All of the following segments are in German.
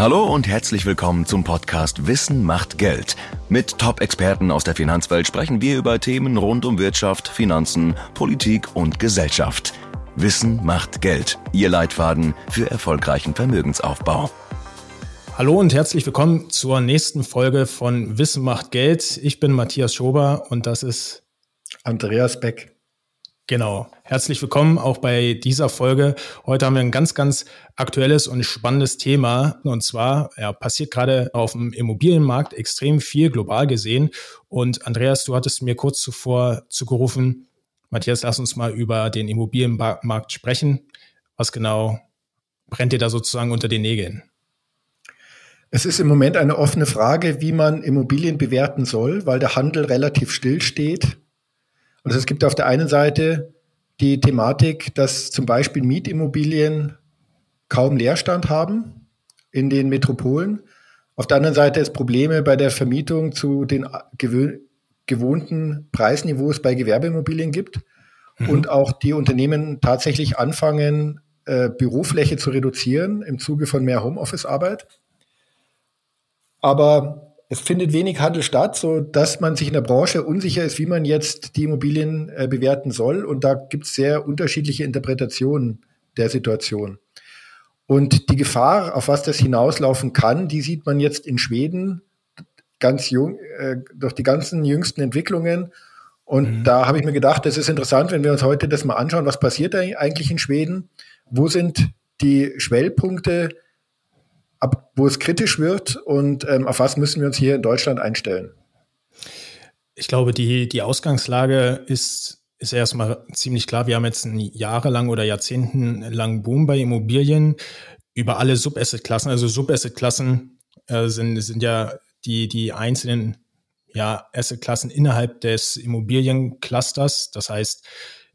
Hallo und herzlich willkommen zum Podcast Wissen macht Geld. Mit Top-Experten aus der Finanzwelt sprechen wir über Themen rund um Wirtschaft, Finanzen, Politik und Gesellschaft. Wissen macht Geld. Ihr Leitfaden für erfolgreichen Vermögensaufbau. Hallo und herzlich willkommen zur nächsten Folge von Wissen macht Geld. Ich bin Matthias Schober und das ist Andreas Beck. Genau. Herzlich willkommen auch bei dieser Folge. Heute haben wir ein ganz, ganz aktuelles und spannendes Thema. Und zwar ja, passiert gerade auf dem Immobilienmarkt extrem viel global gesehen. Und Andreas, du hattest mir kurz zuvor zugerufen, Matthias, lass uns mal über den Immobilienmarkt sprechen. Was genau brennt dir da sozusagen unter den Nägeln? Es ist im Moment eine offene Frage, wie man Immobilien bewerten soll, weil der Handel relativ still steht. Also es gibt auf der einen Seite die Thematik, dass zum Beispiel Mietimmobilien kaum Leerstand haben in den Metropolen. Auf der anderen Seite es Probleme bei der Vermietung zu den gewohnten Preisniveaus bei Gewerbeimmobilien gibt mhm. und auch die Unternehmen tatsächlich anfangen, äh, Bürofläche zu reduzieren im Zuge von mehr Homeoffice-Arbeit. Aber es findet wenig Handel statt, so dass man sich in der Branche unsicher ist, wie man jetzt die Immobilien äh, bewerten soll. Und da gibt es sehr unterschiedliche Interpretationen der Situation. Und die Gefahr, auf was das hinauslaufen kann, die sieht man jetzt in Schweden ganz jung, äh, durch die ganzen jüngsten Entwicklungen. Und mhm. da habe ich mir gedacht, das ist interessant, wenn wir uns heute das mal anschauen, was passiert eigentlich in Schweden? Wo sind die Schwellpunkte? Ab wo es kritisch wird und ähm, auf was müssen wir uns hier in Deutschland einstellen? Ich glaube, die, die Ausgangslage ist, ist erstmal ziemlich klar. Wir haben jetzt einen jahrelang oder jahrzehntelang Boom bei Immobilien über alle Subasset-Klassen. Also Subasset-Klassen äh, sind, sind ja die, die einzelnen ja, Asset-Klassen innerhalb des Immobilienclusters. Das heißt,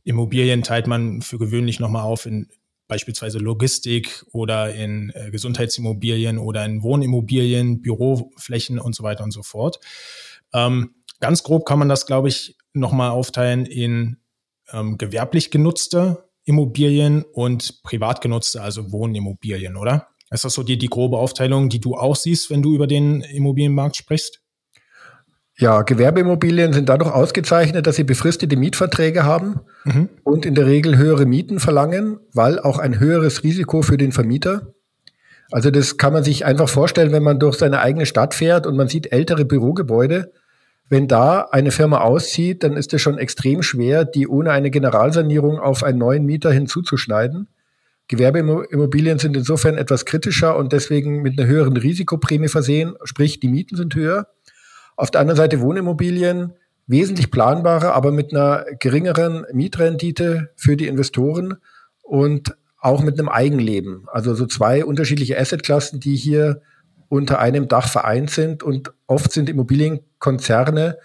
Immobilien teilt man für gewöhnlich nochmal auf in beispielsweise Logistik oder in äh, Gesundheitsimmobilien oder in Wohnimmobilien, Büroflächen und so weiter und so fort. Ähm, ganz grob kann man das, glaube ich, nochmal aufteilen in ähm, gewerblich genutzte Immobilien und privat genutzte, also Wohnimmobilien, oder? Ist das so die, die grobe Aufteilung, die du auch siehst, wenn du über den Immobilienmarkt sprichst? Ja, Gewerbeimmobilien sind dadurch ausgezeichnet, dass sie befristete Mietverträge haben mhm. und in der Regel höhere Mieten verlangen, weil auch ein höheres Risiko für den Vermieter. Also das kann man sich einfach vorstellen, wenn man durch seine eigene Stadt fährt und man sieht ältere Bürogebäude. Wenn da eine Firma auszieht, dann ist es schon extrem schwer, die ohne eine Generalsanierung auf einen neuen Mieter hinzuzuschneiden. Gewerbeimmobilien sind insofern etwas kritischer und deswegen mit einer höheren Risikoprämie versehen, sprich die Mieten sind höher. Auf der anderen Seite Wohnimmobilien, wesentlich planbarer, aber mit einer geringeren Mietrendite für die Investoren und auch mit einem Eigenleben. Also so zwei unterschiedliche Assetklassen, die hier unter einem Dach vereint sind und oft sind Immobilienkonzerne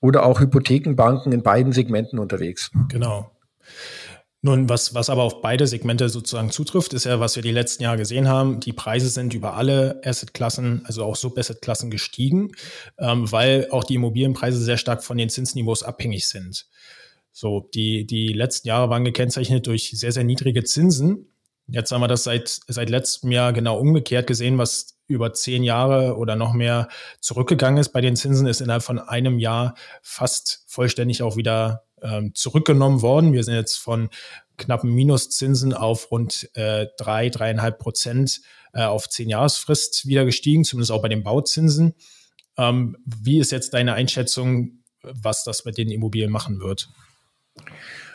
oder auch Hypothekenbanken in beiden Segmenten unterwegs. Genau. Nun, was, was aber auf beide Segmente sozusagen zutrifft, ist ja, was wir die letzten Jahre gesehen haben. Die Preise sind über alle Assetklassen, also auch Sub-Asset-Klassen gestiegen, ähm, weil auch die Immobilienpreise sehr stark von den Zinsniveaus abhängig sind. So, die, die letzten Jahre waren gekennzeichnet durch sehr, sehr niedrige Zinsen. Jetzt haben wir das seit, seit letztem Jahr genau umgekehrt gesehen, was über zehn Jahre oder noch mehr zurückgegangen ist bei den Zinsen, ist innerhalb von einem Jahr fast vollständig auch wieder ähm, zurückgenommen worden. Wir sind jetzt von knappen Minuszinsen auf rund äh, drei, dreieinhalb Prozent äh, auf zehn Jahresfrist wieder gestiegen, zumindest auch bei den Bauzinsen. Ähm, wie ist jetzt deine Einschätzung, was das mit den Immobilien machen wird?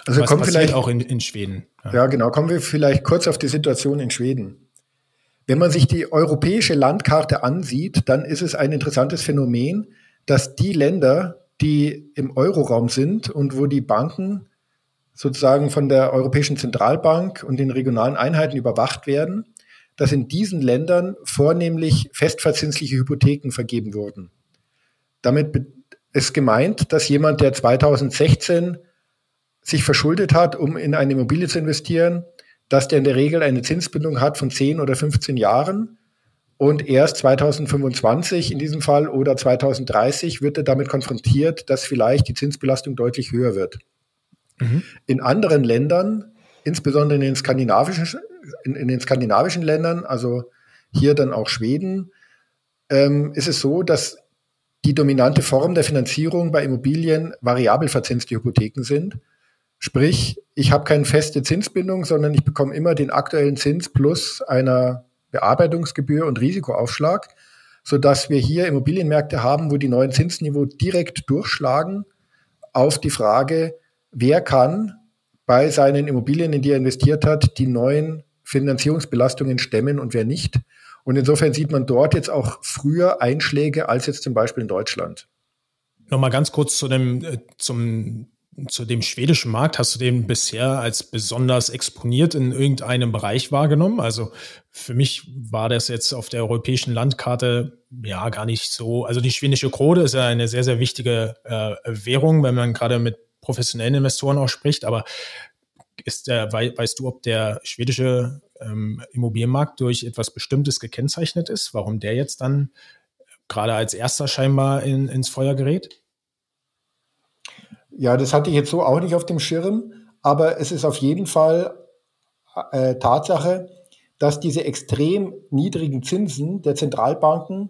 Also was kommen vielleicht auch in, in Schweden. Ja. ja, genau. Kommen wir vielleicht kurz auf die Situation in Schweden. Wenn man sich die europäische Landkarte ansieht, dann ist es ein interessantes Phänomen, dass die Länder, die im Euroraum sind und wo die Banken sozusagen von der Europäischen Zentralbank und den regionalen Einheiten überwacht werden, dass in diesen Ländern vornehmlich festverzinsliche Hypotheken vergeben wurden. Damit ist gemeint, dass jemand, der 2016 sich verschuldet hat, um in eine Immobilie zu investieren, dass der in der Regel eine Zinsbindung hat von 10 oder 15 Jahren und erst 2025 in diesem Fall oder 2030 wird er damit konfrontiert, dass vielleicht die Zinsbelastung deutlich höher wird. Mhm. In anderen Ländern, insbesondere in den skandinavischen, in, in den skandinavischen Ländern, also hier dann auch Schweden, ähm, ist es so, dass die dominante Form der Finanzierung bei Immobilien variabel verzinste Hypotheken sind. Sprich, ich habe keine feste Zinsbindung, sondern ich bekomme immer den aktuellen Zins plus einer Bearbeitungsgebühr und Risikoaufschlag, sodass wir hier Immobilienmärkte haben, wo die neuen Zinsniveau direkt durchschlagen auf die Frage, wer kann bei seinen Immobilien, in die er investiert hat, die neuen Finanzierungsbelastungen stemmen und wer nicht. Und insofern sieht man dort jetzt auch früher Einschläge als jetzt zum Beispiel in Deutschland. Nochmal ganz kurz zu dem, äh, zum, zu dem schwedischen Markt. Hast du den bisher als besonders exponiert in irgendeinem Bereich wahrgenommen? Also für mich war das jetzt auf der europäischen Landkarte ja gar nicht so. Also die schwedische Krone ist ja eine sehr, sehr wichtige äh, Währung, wenn man gerade mit professionellen Investoren auch spricht. Aber ist der, weißt du, ob der schwedische ähm, Immobilienmarkt durch etwas Bestimmtes gekennzeichnet ist, warum der jetzt dann gerade als erster scheinbar in, ins Feuer gerät? Ja, das hatte ich jetzt so auch nicht auf dem Schirm, aber es ist auf jeden Fall äh, Tatsache, dass diese extrem niedrigen Zinsen der Zentralbanken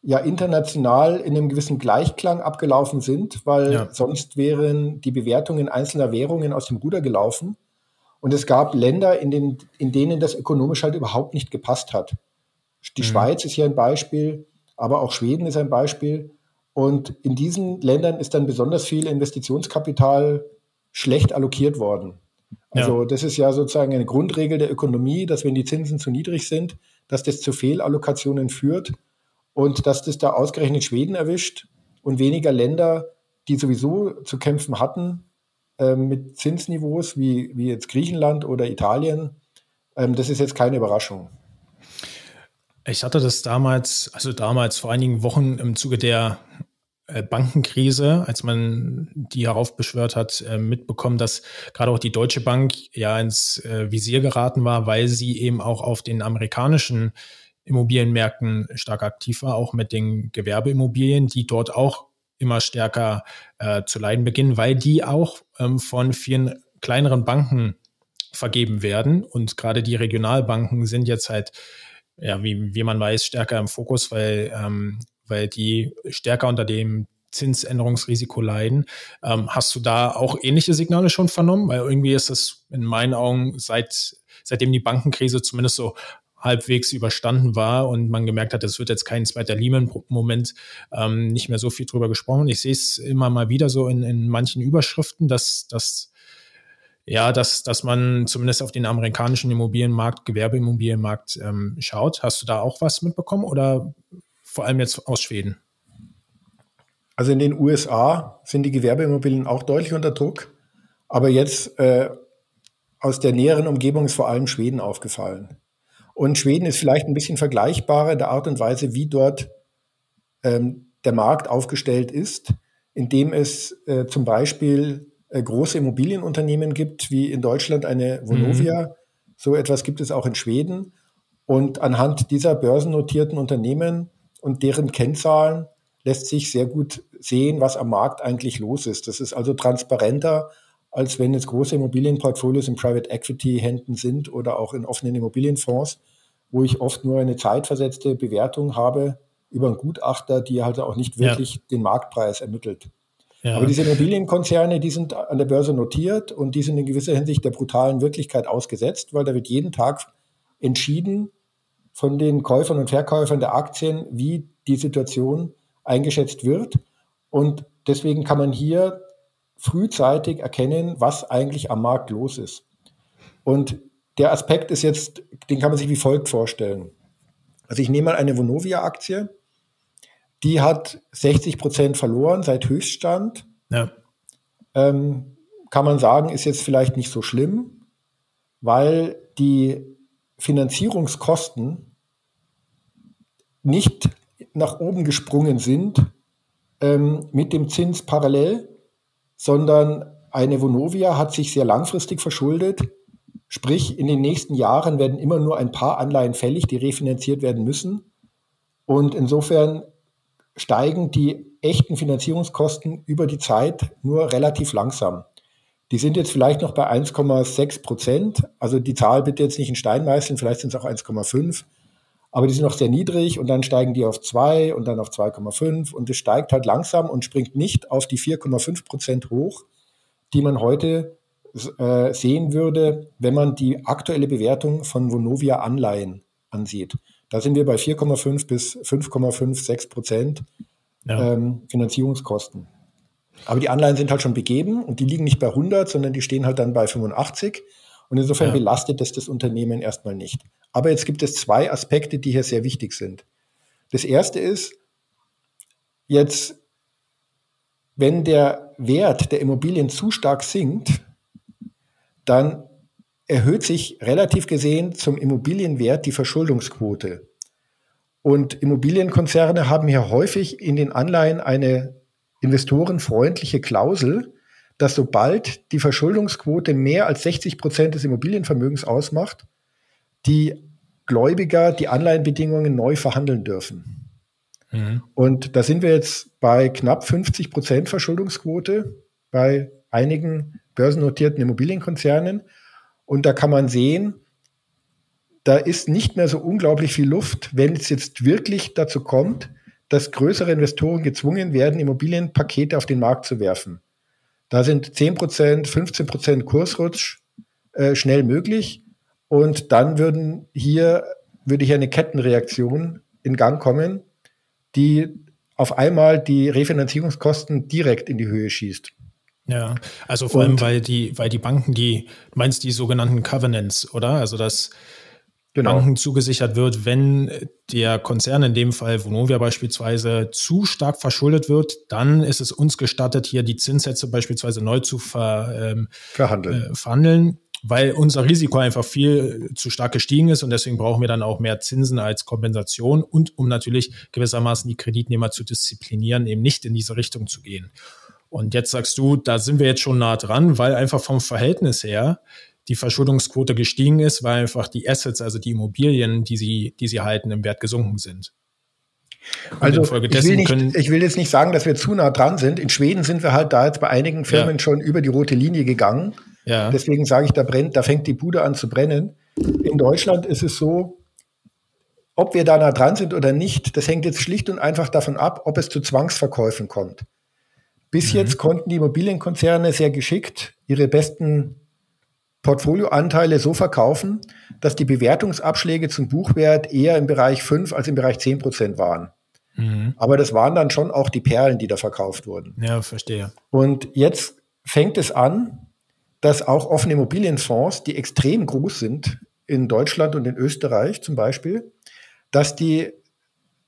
ja international in einem gewissen Gleichklang abgelaufen sind, weil ja. sonst wären die Bewertungen einzelner Währungen aus dem Ruder gelaufen. Und es gab Länder, in, den, in denen das ökonomisch halt überhaupt nicht gepasst hat. Die mhm. Schweiz ist hier ein Beispiel, aber auch Schweden ist ein Beispiel. Und in diesen Ländern ist dann besonders viel Investitionskapital schlecht allokiert worden. Also ja. das ist ja sozusagen eine Grundregel der Ökonomie, dass wenn die Zinsen zu niedrig sind, dass das zu Fehlallokationen führt und dass das da ausgerechnet Schweden erwischt und weniger Länder, die sowieso zu kämpfen hatten, ähm, mit Zinsniveaus wie, wie jetzt Griechenland oder Italien. Ähm, das ist jetzt keine Überraschung. Ich hatte das damals, also damals vor einigen Wochen im Zuge der äh, Bankenkrise, als man die heraufbeschwört hat, äh, mitbekommen, dass gerade auch die Deutsche Bank ja ins äh, Visier geraten war, weil sie eben auch auf den amerikanischen Immobilienmärkten stark aktiv war, auch mit den Gewerbeimmobilien, die dort auch immer stärker äh, zu leiden beginnen, weil die auch ähm, von vielen kleineren Banken vergeben werden. Und gerade die Regionalbanken sind jetzt halt, ja, wie, wie man weiß, stärker im Fokus, weil, ähm, weil die stärker unter dem Zinsänderungsrisiko leiden. Ähm, hast du da auch ähnliche Signale schon vernommen? Weil irgendwie ist es in meinen Augen seit, seitdem die Bankenkrise zumindest so halbwegs überstanden war und man gemerkt hat, es wird jetzt kein zweiter Lehman-Moment, ähm, nicht mehr so viel drüber gesprochen. Ich sehe es immer mal wieder so in, in manchen Überschriften, dass, dass ja, dass, dass man zumindest auf den amerikanischen Immobilienmarkt, Gewerbeimmobilienmarkt ähm, schaut. Hast du da auch was mitbekommen oder vor allem jetzt aus Schweden? Also in den USA sind die Gewerbeimmobilien auch deutlich unter Druck, aber jetzt äh, aus der näheren Umgebung ist vor allem Schweden aufgefallen. Und Schweden ist vielleicht ein bisschen vergleichbarer in der Art und Weise, wie dort ähm, der Markt aufgestellt ist, indem es äh, zum Beispiel äh, große Immobilienunternehmen gibt, wie in Deutschland eine Vonovia. Mhm. So etwas gibt es auch in Schweden. Und anhand dieser börsennotierten Unternehmen und deren Kennzahlen lässt sich sehr gut sehen, was am Markt eigentlich los ist. Das ist also transparenter, als wenn jetzt große Immobilienportfolios in Private Equity Händen sind oder auch in offenen Immobilienfonds, wo ich oft nur eine zeitversetzte Bewertung habe über einen Gutachter, die halt auch nicht wirklich ja. den Marktpreis ermittelt. Ja. Aber diese Immobilienkonzerne, die sind an der Börse notiert und die sind in gewisser Hinsicht der brutalen Wirklichkeit ausgesetzt, weil da wird jeden Tag entschieden von den Käufern und Verkäufern der Aktien, wie die Situation eingeschätzt wird. Und deswegen kann man hier frühzeitig erkennen, was eigentlich am Markt los ist. Und der Aspekt ist jetzt, den kann man sich wie folgt vorstellen. Also ich nehme mal eine Vonovia-Aktie, die hat 60 Prozent verloren seit Höchststand. Ja. Ähm, kann man sagen, ist jetzt vielleicht nicht so schlimm, weil die Finanzierungskosten nicht nach oben gesprungen sind ähm, mit dem Zins parallel, sondern eine Vonovia hat sich sehr langfristig verschuldet. Sprich, in den nächsten Jahren werden immer nur ein paar Anleihen fällig, die refinanziert werden müssen. Und insofern steigen die echten Finanzierungskosten über die Zeit nur relativ langsam. Die sind jetzt vielleicht noch bei 1,6 Prozent. Also die Zahl bitte jetzt nicht in Stein meißeln, vielleicht sind es auch 1,5. aber die sind noch sehr niedrig und dann steigen die auf 2 und dann auf 2,5 und es steigt halt langsam und springt nicht auf die 4,5 Prozent hoch, die man heute äh, sehen würde, wenn man die aktuelle Bewertung von Vonovia Anleihen ansieht. Da sind wir bei 4,5 bis 5,56 Prozent ja. ähm, Finanzierungskosten. Aber die Anleihen sind halt schon begeben und die liegen nicht bei 100, sondern die stehen halt dann bei 85. Und insofern ja. belastet das das Unternehmen erstmal nicht. Aber jetzt gibt es zwei Aspekte, die hier sehr wichtig sind. Das erste ist, jetzt, wenn der Wert der Immobilien zu stark sinkt, dann erhöht sich relativ gesehen zum Immobilienwert die Verschuldungsquote. Und Immobilienkonzerne haben hier häufig in den Anleihen eine investorenfreundliche Klausel, dass sobald die Verschuldungsquote mehr als 60 Prozent des Immobilienvermögens ausmacht, die Gläubiger die Anleihenbedingungen neu verhandeln dürfen. Mhm. Und da sind wir jetzt bei knapp 50 Prozent Verschuldungsquote bei einigen börsennotierten Immobilienkonzernen. Und da kann man sehen, da ist nicht mehr so unglaublich viel Luft, wenn es jetzt wirklich dazu kommt, dass größere Investoren gezwungen werden, Immobilienpakete auf den Markt zu werfen. Da sind 10 Prozent, 15 Prozent Kursrutsch äh, schnell möglich. Und dann würden hier, würde hier eine Kettenreaktion in Gang kommen, die auf einmal die Refinanzierungskosten direkt in die Höhe schießt. Ja, also vor und, allem, weil die, weil die Banken, die, du meinst die sogenannten Covenants, oder? Also dass genau. Banken zugesichert wird, wenn der Konzern, in dem Fall Vonovia beispielsweise, zu stark verschuldet wird, dann ist es uns gestattet, hier die Zinssätze beispielsweise neu zu ver, ähm, verhandeln. Äh, verhandeln weil unser Risiko einfach viel zu stark gestiegen ist und deswegen brauchen wir dann auch mehr Zinsen als Kompensation und um natürlich gewissermaßen die Kreditnehmer zu disziplinieren, eben nicht in diese Richtung zu gehen. Und jetzt sagst du, da sind wir jetzt schon nah dran, weil einfach vom Verhältnis her die Verschuldungsquote gestiegen ist, weil einfach die Assets, also die Immobilien, die sie, die sie halten, im Wert gesunken sind. also ich will, nicht, ich will, jetzt nicht sagen, dass wir zu nah dran sind. In Schweden sind wir halt da jetzt bei einigen Firmen ja. schon über die rote Linie gegangen. Ja. Deswegen sage ich, da brennt, da fängt die Bude an zu brennen. In Deutschland ist es so, ob wir da nah dran sind oder nicht, das hängt jetzt schlicht und einfach davon ab, ob es zu Zwangsverkäufen kommt. Bis mhm. jetzt konnten die Immobilienkonzerne sehr geschickt ihre besten Portfolioanteile so verkaufen, dass die Bewertungsabschläge zum Buchwert eher im Bereich 5 als im Bereich 10 Prozent waren. Mhm. Aber das waren dann schon auch die Perlen, die da verkauft wurden. Ja, verstehe. Und jetzt fängt es an, dass auch offene Immobilienfonds, die extrem groß sind in Deutschland und in Österreich zum Beispiel, dass die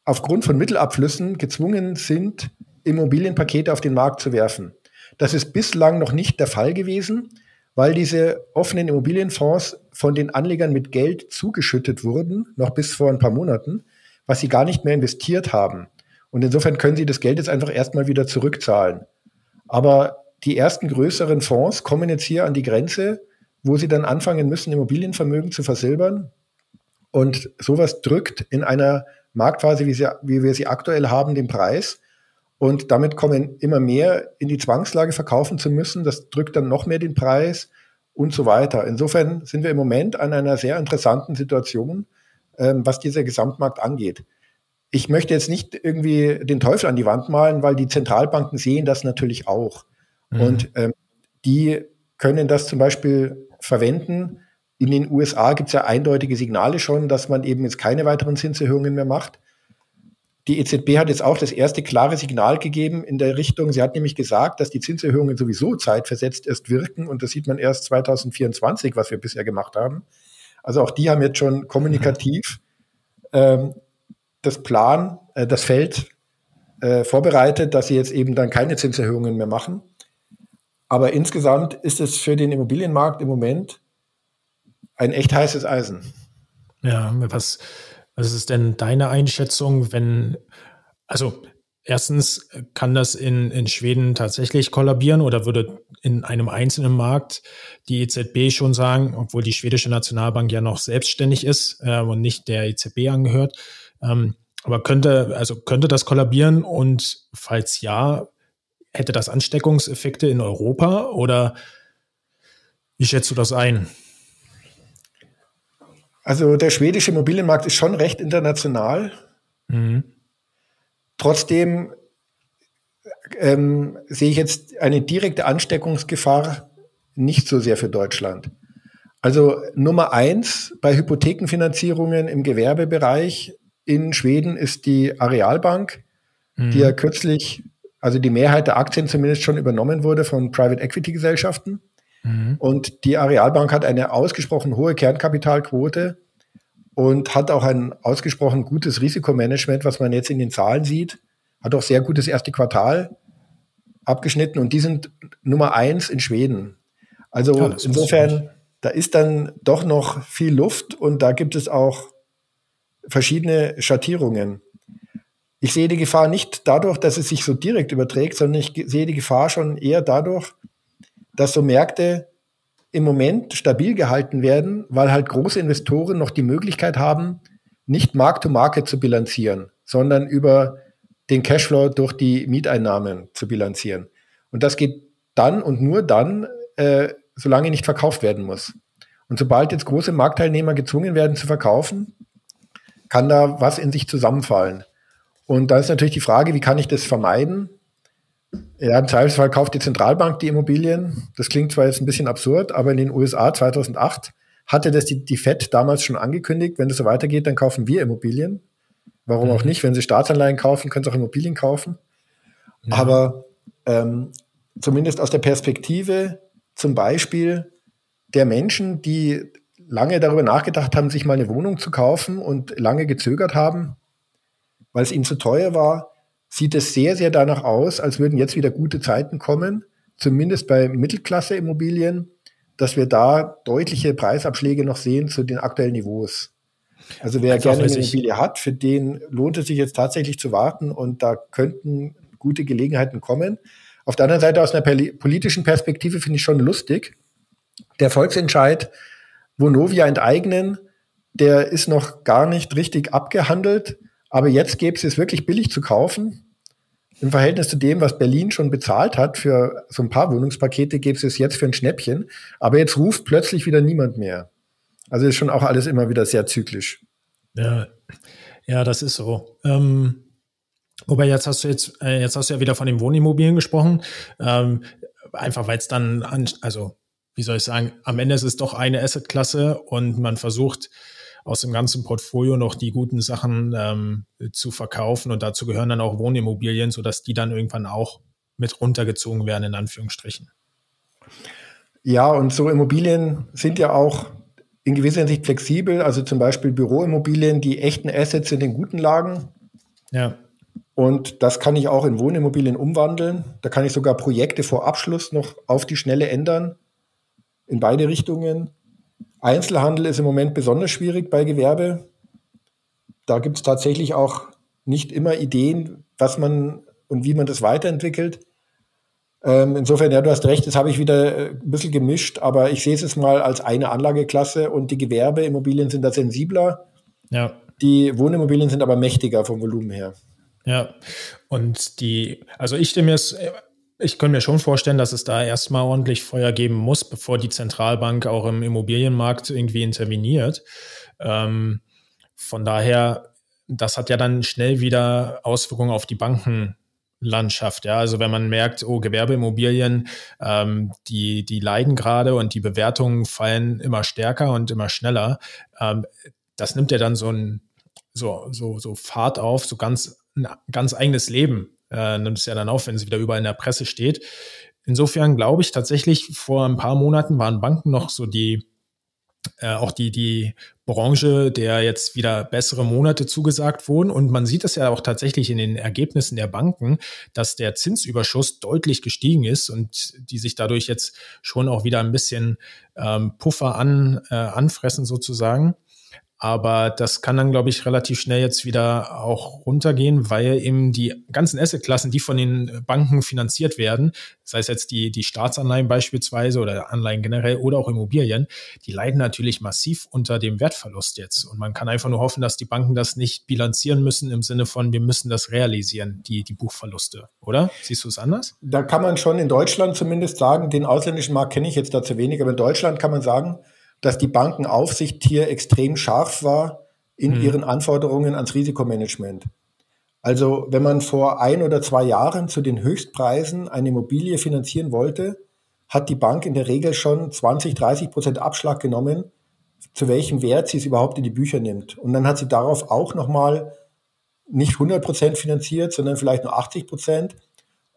aufgrund von Mittelabflüssen gezwungen sind, Immobilienpakete auf den Markt zu werfen. Das ist bislang noch nicht der Fall gewesen weil diese offenen Immobilienfonds von den Anlegern mit Geld zugeschüttet wurden, noch bis vor ein paar Monaten, was sie gar nicht mehr investiert haben. Und insofern können sie das Geld jetzt einfach erstmal wieder zurückzahlen. Aber die ersten größeren Fonds kommen jetzt hier an die Grenze, wo sie dann anfangen müssen, Immobilienvermögen zu versilbern. Und sowas drückt in einer Marktphase, wie, sie, wie wir sie aktuell haben, den Preis. Und damit kommen immer mehr in die Zwangslage, verkaufen zu müssen. Das drückt dann noch mehr den Preis und so weiter. Insofern sind wir im Moment an einer sehr interessanten Situation, ähm, was dieser Gesamtmarkt angeht. Ich möchte jetzt nicht irgendwie den Teufel an die Wand malen, weil die Zentralbanken sehen das natürlich auch. Mhm. Und ähm, die können das zum Beispiel verwenden. In den USA gibt es ja eindeutige Signale schon, dass man eben jetzt keine weiteren Zinserhöhungen mehr macht. Die EZB hat jetzt auch das erste klare Signal gegeben in der Richtung. Sie hat nämlich gesagt, dass die Zinserhöhungen sowieso zeitversetzt erst wirken und das sieht man erst 2024, was wir bisher gemacht haben. Also auch die haben jetzt schon kommunikativ ähm, das Plan, äh, das Feld äh, vorbereitet, dass sie jetzt eben dann keine Zinserhöhungen mehr machen. Aber insgesamt ist es für den Immobilienmarkt im Moment ein echt heißes Eisen. Ja, was, was ist denn deine Einschätzung, wenn, also erstens, kann das in, in Schweden tatsächlich kollabieren oder würde in einem einzelnen Markt die EZB schon sagen, obwohl die schwedische Nationalbank ja noch selbstständig ist äh, und nicht der EZB angehört, ähm, aber könnte, also könnte das kollabieren und falls ja, hätte das Ansteckungseffekte in Europa oder wie schätzt du das ein? Also der schwedische Immobilienmarkt ist schon recht international. Mhm. Trotzdem ähm, sehe ich jetzt eine direkte Ansteckungsgefahr nicht so sehr für Deutschland. Also Nummer eins bei Hypothekenfinanzierungen im Gewerbebereich in Schweden ist die Arealbank, mhm. die ja kürzlich, also die Mehrheit der Aktien zumindest schon übernommen wurde von Private Equity Gesellschaften. Mhm. Und die Arealbank hat eine ausgesprochen hohe Kernkapitalquote und hat auch ein ausgesprochen gutes Risikomanagement, was man jetzt in den Zahlen sieht. Hat auch sehr gutes erste Quartal abgeschnitten und die sind Nummer eins in Schweden. Also ja, insofern, da ist dann doch noch viel Luft und da gibt es auch verschiedene Schattierungen. Ich sehe die Gefahr nicht dadurch, dass es sich so direkt überträgt, sondern ich sehe die Gefahr schon eher dadurch, dass so Märkte im Moment stabil gehalten werden, weil halt große Investoren noch die Möglichkeit haben, nicht Mark-to-Market zu bilanzieren, sondern über den Cashflow durch die Mieteinnahmen zu bilanzieren. Und das geht dann und nur dann, äh, solange nicht verkauft werden muss. Und sobald jetzt große Marktteilnehmer gezwungen werden zu verkaufen, kann da was in sich zusammenfallen. Und da ist natürlich die Frage, wie kann ich das vermeiden? Ja, im Zweifelsfall kauft die Zentralbank die Immobilien. Das klingt zwar jetzt ein bisschen absurd, aber in den USA 2008 hatte das die, die FED damals schon angekündigt, wenn das so weitergeht, dann kaufen wir Immobilien. Warum mhm. auch nicht? Wenn Sie Staatsanleihen kaufen, können Sie auch Immobilien kaufen. Ja. Aber ähm, zumindest aus der Perspektive zum Beispiel der Menschen, die lange darüber nachgedacht haben, sich mal eine Wohnung zu kaufen und lange gezögert haben, weil es ihnen zu teuer war, sieht es sehr, sehr danach aus, als würden jetzt wieder gute Zeiten kommen, zumindest bei Mittelklasse-Immobilien, dass wir da deutliche Preisabschläge noch sehen zu den aktuellen Niveaus. Also wer Einfach gerne eine Immobilie hat, für den lohnt es sich jetzt tatsächlich zu warten und da könnten gute Gelegenheiten kommen. Auf der anderen Seite aus einer politischen Perspektive finde ich schon lustig. Der Volksentscheid Vonovia enteignen, der ist noch gar nicht richtig abgehandelt. Aber jetzt gäbe es es wirklich billig zu kaufen. Im Verhältnis zu dem, was Berlin schon bezahlt hat für so ein paar Wohnungspakete, gäbe es jetzt für ein Schnäppchen. Aber jetzt ruft plötzlich wieder niemand mehr. Also ist schon auch alles immer wieder sehr zyklisch. Ja, ja das ist so. Ähm, wobei jetzt hast du jetzt, äh, jetzt hast du ja wieder von den Wohnimmobilien gesprochen. Ähm, einfach weil es dann, an, also wie soll ich sagen, am Ende ist es doch eine Assetklasse und man versucht aus dem ganzen Portfolio noch die guten Sachen ähm, zu verkaufen und dazu gehören dann auch Wohnimmobilien, sodass die dann irgendwann auch mit runtergezogen werden, in Anführungsstrichen. Ja, und so Immobilien sind ja auch in gewisser Hinsicht flexibel, also zum Beispiel Büroimmobilien, die echten Assets sind in guten Lagen. Ja. Und das kann ich auch in Wohnimmobilien umwandeln. Da kann ich sogar Projekte vor Abschluss noch auf die Schnelle ändern in beide Richtungen. Einzelhandel ist im Moment besonders schwierig bei Gewerbe. Da gibt es tatsächlich auch nicht immer Ideen, was man und wie man das weiterentwickelt. Ähm, insofern, ja, du hast recht, das habe ich wieder äh, ein bisschen gemischt, aber ich sehe es jetzt mal als eine Anlageklasse und die Gewerbeimmobilien sind da sensibler. Ja. Die Wohnimmobilien sind aber mächtiger vom Volumen her. Ja, und die, also ich stimme es ich könnte mir schon vorstellen, dass es da erstmal ordentlich Feuer geben muss, bevor die Zentralbank auch im Immobilienmarkt irgendwie interveniert. Ähm, von daher, das hat ja dann schnell wieder Auswirkungen auf die Bankenlandschaft. Ja, also wenn man merkt, oh, Gewerbeimmobilien, ähm, die, die leiden gerade und die Bewertungen fallen immer stärker und immer schneller, ähm, das nimmt ja dann so ein, so, so, so Fahrt auf, so ganz, ein ganz eigenes Leben äh, nimmt es ja dann auf, wenn es wieder überall in der Presse steht. Insofern glaube ich tatsächlich, vor ein paar Monaten waren Banken noch so die, äh, auch die, die Branche, der jetzt wieder bessere Monate zugesagt wurden. Und man sieht es ja auch tatsächlich in den Ergebnissen der Banken, dass der Zinsüberschuss deutlich gestiegen ist und die sich dadurch jetzt schon auch wieder ein bisschen ähm, Puffer an, äh, anfressen sozusagen. Aber das kann dann, glaube ich, relativ schnell jetzt wieder auch runtergehen, weil eben die ganzen Assetklassen, die von den Banken finanziert werden, sei es jetzt die, die Staatsanleihen beispielsweise oder Anleihen generell oder auch Immobilien, die leiden natürlich massiv unter dem Wertverlust jetzt. Und man kann einfach nur hoffen, dass die Banken das nicht bilanzieren müssen im Sinne von, wir müssen das realisieren, die, die Buchverluste, oder? Siehst du es anders? Da kann man schon in Deutschland zumindest sagen, den ausländischen Markt kenne ich jetzt dazu wenig, aber in Deutschland kann man sagen, dass die Bankenaufsicht hier extrem scharf war in mhm. ihren Anforderungen ans Risikomanagement. Also wenn man vor ein oder zwei Jahren zu den Höchstpreisen eine Immobilie finanzieren wollte, hat die Bank in der Regel schon 20, 30 Prozent Abschlag genommen, zu welchem Wert sie es überhaupt in die Bücher nimmt. Und dann hat sie darauf auch nochmal nicht 100 Prozent finanziert, sondern vielleicht nur 80 Prozent.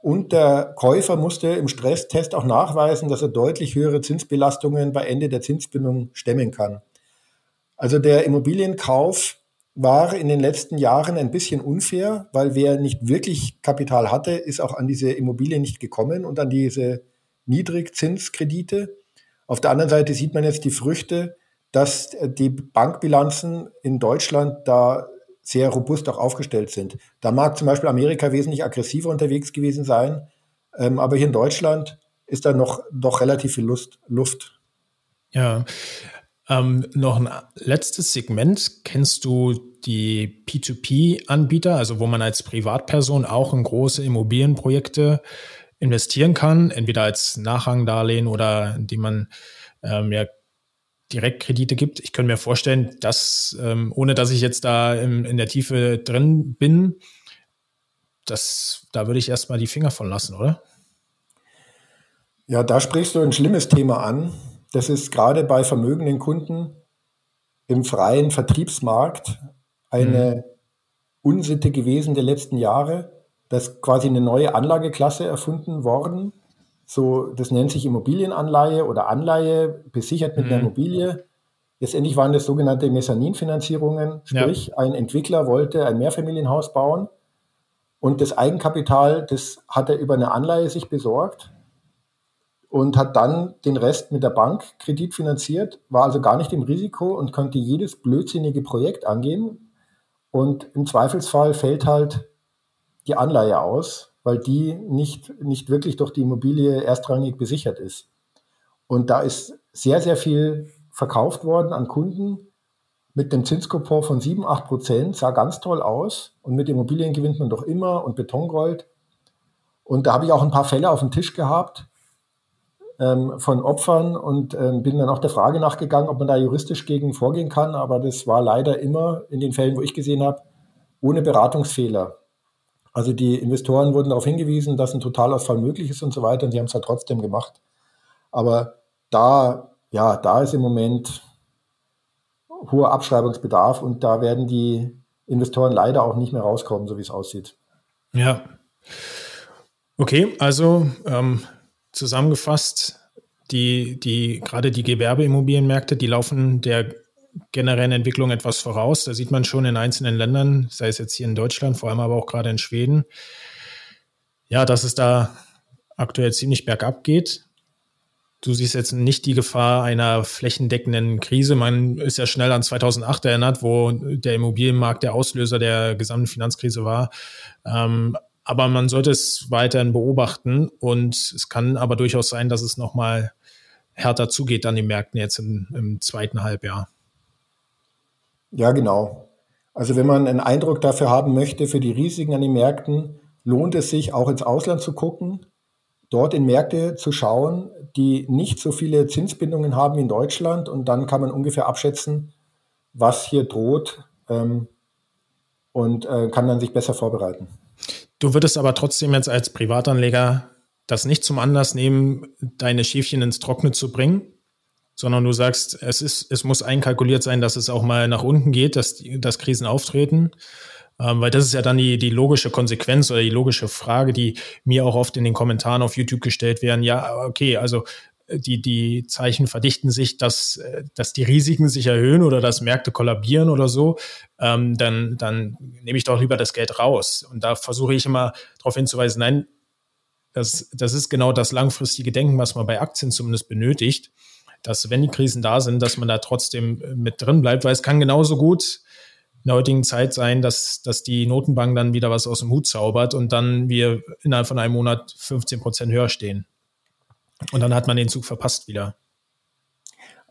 Und der Käufer musste im Stresstest auch nachweisen, dass er deutlich höhere Zinsbelastungen bei Ende der Zinsbindung stemmen kann. Also der Immobilienkauf war in den letzten Jahren ein bisschen unfair, weil wer nicht wirklich Kapital hatte, ist auch an diese Immobilie nicht gekommen und an diese Niedrigzinskredite. Auf der anderen Seite sieht man jetzt die Früchte, dass die Bankbilanzen in Deutschland da sehr robust auch aufgestellt sind. Da mag zum Beispiel Amerika wesentlich aggressiver unterwegs gewesen sein, ähm, aber hier in Deutschland ist da noch, noch relativ viel Lust, Luft. Ja, ähm, noch ein letztes Segment. Kennst du die P2P-Anbieter, also wo man als Privatperson auch in große Immobilienprojekte investieren kann, entweder als Nachrangdarlehen oder indem man ähm, ja Direktkredite gibt. Ich könnte mir vorstellen, dass, ähm, ohne dass ich jetzt da im, in der Tiefe drin bin, das, da würde ich erstmal die Finger von lassen, oder? Ja, da sprichst du ein schlimmes Thema an. Das ist gerade bei vermögenden Kunden im freien Vertriebsmarkt eine mhm. Unsitte gewesen der letzten Jahre. Da ist quasi eine neue Anlageklasse erfunden worden. So, das nennt sich Immobilienanleihe oder Anleihe, besichert mit mhm. einer Immobilie. Letztendlich waren das sogenannte Mezzaninfinanzierungen, sprich, ja. ein Entwickler wollte ein Mehrfamilienhaus bauen und das Eigenkapital, das hat er über eine Anleihe sich besorgt und hat dann den Rest mit der Bank Kredit finanziert, war also gar nicht im Risiko und konnte jedes blödsinnige Projekt angehen. Und im Zweifelsfall fällt halt die Anleihe aus, weil die nicht, nicht wirklich durch die Immobilie erstrangig besichert ist. Und da ist sehr, sehr viel verkauft worden an Kunden mit dem Zinskupon von 7, 8 Prozent, sah ganz toll aus. Und mit Immobilien gewinnt man doch immer und Betongold. Und da habe ich auch ein paar Fälle auf dem Tisch gehabt, ähm, von Opfern und ähm, bin dann auch der Frage nachgegangen, ob man da juristisch gegen vorgehen kann. Aber das war leider immer in den Fällen, wo ich gesehen habe, ohne Beratungsfehler. Also die Investoren wurden darauf hingewiesen, dass ein Totalausfall möglich ist und so weiter und sie haben es halt trotzdem gemacht. Aber da, ja, da ist im Moment hoher Abschreibungsbedarf und da werden die Investoren leider auch nicht mehr rauskommen, so wie es aussieht. Ja. Okay, also ähm, zusammengefasst, die, die, gerade die Gewerbeimmobilienmärkte, die laufen der generellen Entwicklung etwas voraus. Da sieht man schon in einzelnen Ländern, sei es jetzt hier in Deutschland, vor allem aber auch gerade in Schweden, ja, dass es da aktuell ziemlich bergab geht. Du siehst jetzt nicht die Gefahr einer flächendeckenden Krise. Man ist ja schnell an 2008 erinnert, wo der Immobilienmarkt der Auslöser der gesamten Finanzkrise war. Ähm, aber man sollte es weiterhin beobachten und es kann aber durchaus sein, dass es nochmal härter zugeht an den Märkten jetzt im, im zweiten Halbjahr. Ja, genau. Also wenn man einen Eindruck dafür haben möchte, für die Risiken an den Märkten, lohnt es sich auch ins Ausland zu gucken, dort in Märkte zu schauen, die nicht so viele Zinsbindungen haben wie in Deutschland und dann kann man ungefähr abschätzen, was hier droht ähm, und äh, kann dann sich besser vorbereiten. Du würdest aber trotzdem jetzt als Privatanleger das nicht zum Anlass nehmen, deine Schäfchen ins Trockene zu bringen, sondern du sagst, es ist, es muss einkalkuliert sein, dass es auch mal nach unten geht, dass, dass Krisen auftreten. Ähm, weil das ist ja dann die, die logische Konsequenz oder die logische Frage, die mir auch oft in den Kommentaren auf YouTube gestellt werden. Ja, okay, also die, die Zeichen verdichten sich, dass, dass die Risiken sich erhöhen oder dass Märkte kollabieren oder so, ähm, dann, dann nehme ich doch lieber das Geld raus. Und da versuche ich immer darauf hinzuweisen, nein, das, das ist genau das langfristige Denken, was man bei Aktien zumindest benötigt, dass wenn die Krisen da sind, dass man da trotzdem mit drin bleibt, weil es kann genauso gut in der heutigen Zeit sein, dass, dass die Notenbank dann wieder was aus dem Hut zaubert und dann wir innerhalb von einem Monat 15 Prozent höher stehen. Und dann hat man den Zug verpasst wieder.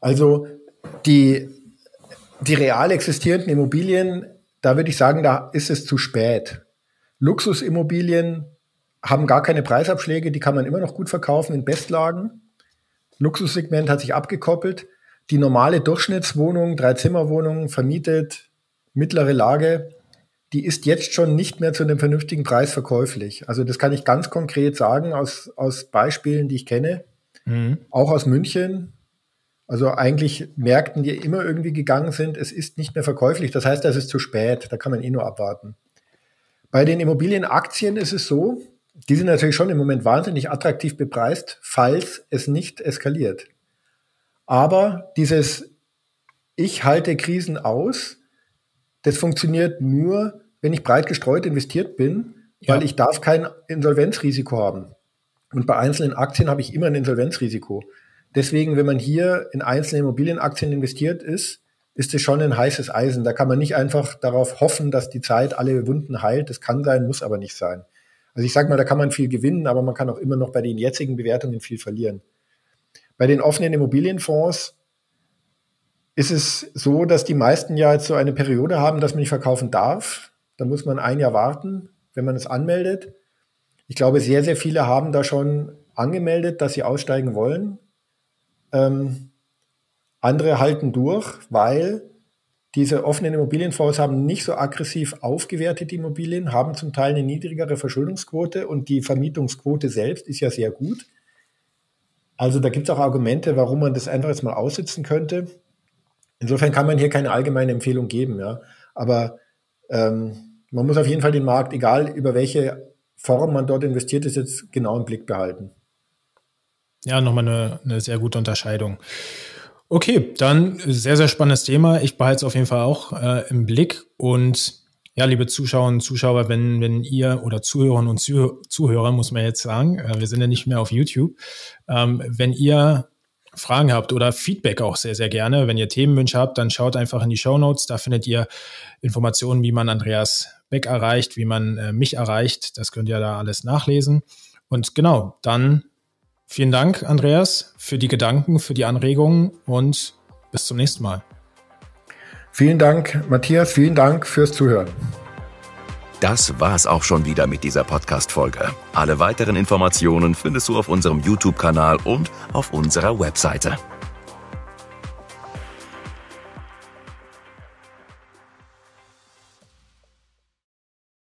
Also die, die real existierenden Immobilien, da würde ich sagen, da ist es zu spät. Luxusimmobilien haben gar keine Preisabschläge, die kann man immer noch gut verkaufen in Bestlagen. Luxussegment hat sich abgekoppelt. die normale Durchschnittswohnung, Dreizimmerwohnung, vermietet, mittlere Lage, die ist jetzt schon nicht mehr zu einem vernünftigen Preis verkäuflich. Also das kann ich ganz konkret sagen aus, aus Beispielen, die ich kenne, mhm. auch aus München. Also eigentlich Märkten, die immer irgendwie gegangen sind, es ist nicht mehr verkäuflich. Das heißt, es ist zu spät, da kann man eh nur abwarten. Bei den Immobilienaktien ist es so, die sind natürlich schon im Moment wahnsinnig attraktiv bepreist, falls es nicht eskaliert. Aber dieses Ich halte Krisen aus, das funktioniert nur, wenn ich breit gestreut investiert bin, ja. weil ich darf kein Insolvenzrisiko haben. Und bei einzelnen Aktien habe ich immer ein Insolvenzrisiko. Deswegen, wenn man hier in einzelne Immobilienaktien investiert ist, ist es schon ein heißes Eisen. Da kann man nicht einfach darauf hoffen, dass die Zeit alle Wunden heilt. Das kann sein, muss aber nicht sein. Also ich sage mal, da kann man viel gewinnen, aber man kann auch immer noch bei den jetzigen Bewertungen viel verlieren. Bei den offenen Immobilienfonds ist es so, dass die meisten ja jetzt so eine Periode haben, dass man nicht verkaufen darf. Da muss man ein Jahr warten, wenn man es anmeldet. Ich glaube, sehr, sehr viele haben da schon angemeldet, dass sie aussteigen wollen. Ähm, andere halten durch, weil diese offenen Immobilienfonds haben nicht so aggressiv aufgewertete Immobilien, haben zum Teil eine niedrigere Verschuldungsquote und die Vermietungsquote selbst ist ja sehr gut. Also da gibt es auch Argumente, warum man das einfach jetzt mal aussitzen könnte. Insofern kann man hier keine allgemeine Empfehlung geben, ja. Aber ähm, man muss auf jeden Fall den Markt, egal über welche Form man dort investiert ist, jetzt genau im Blick behalten. Ja, nochmal eine, eine sehr gute Unterscheidung. Okay, dann sehr, sehr spannendes Thema. Ich behalte es auf jeden Fall auch äh, im Blick. Und ja, liebe Zuschauerinnen und Zuschauer, wenn, wenn ihr oder Zuhörerinnen und Zuhörer, muss man jetzt sagen, äh, wir sind ja nicht mehr auf YouTube, ähm, wenn ihr Fragen habt oder Feedback auch sehr, sehr gerne, wenn ihr Themenwünsche habt, dann schaut einfach in die Show Notes. Da findet ihr Informationen, wie man Andreas Beck erreicht, wie man äh, mich erreicht. Das könnt ihr da alles nachlesen. Und genau, dann Vielen Dank, Andreas, für die Gedanken, für die Anregungen und bis zum nächsten Mal. Vielen Dank, Matthias. Vielen Dank fürs Zuhören. Das war's auch schon wieder mit dieser Podcast-Folge. Alle weiteren Informationen findest du auf unserem YouTube-Kanal und auf unserer Webseite.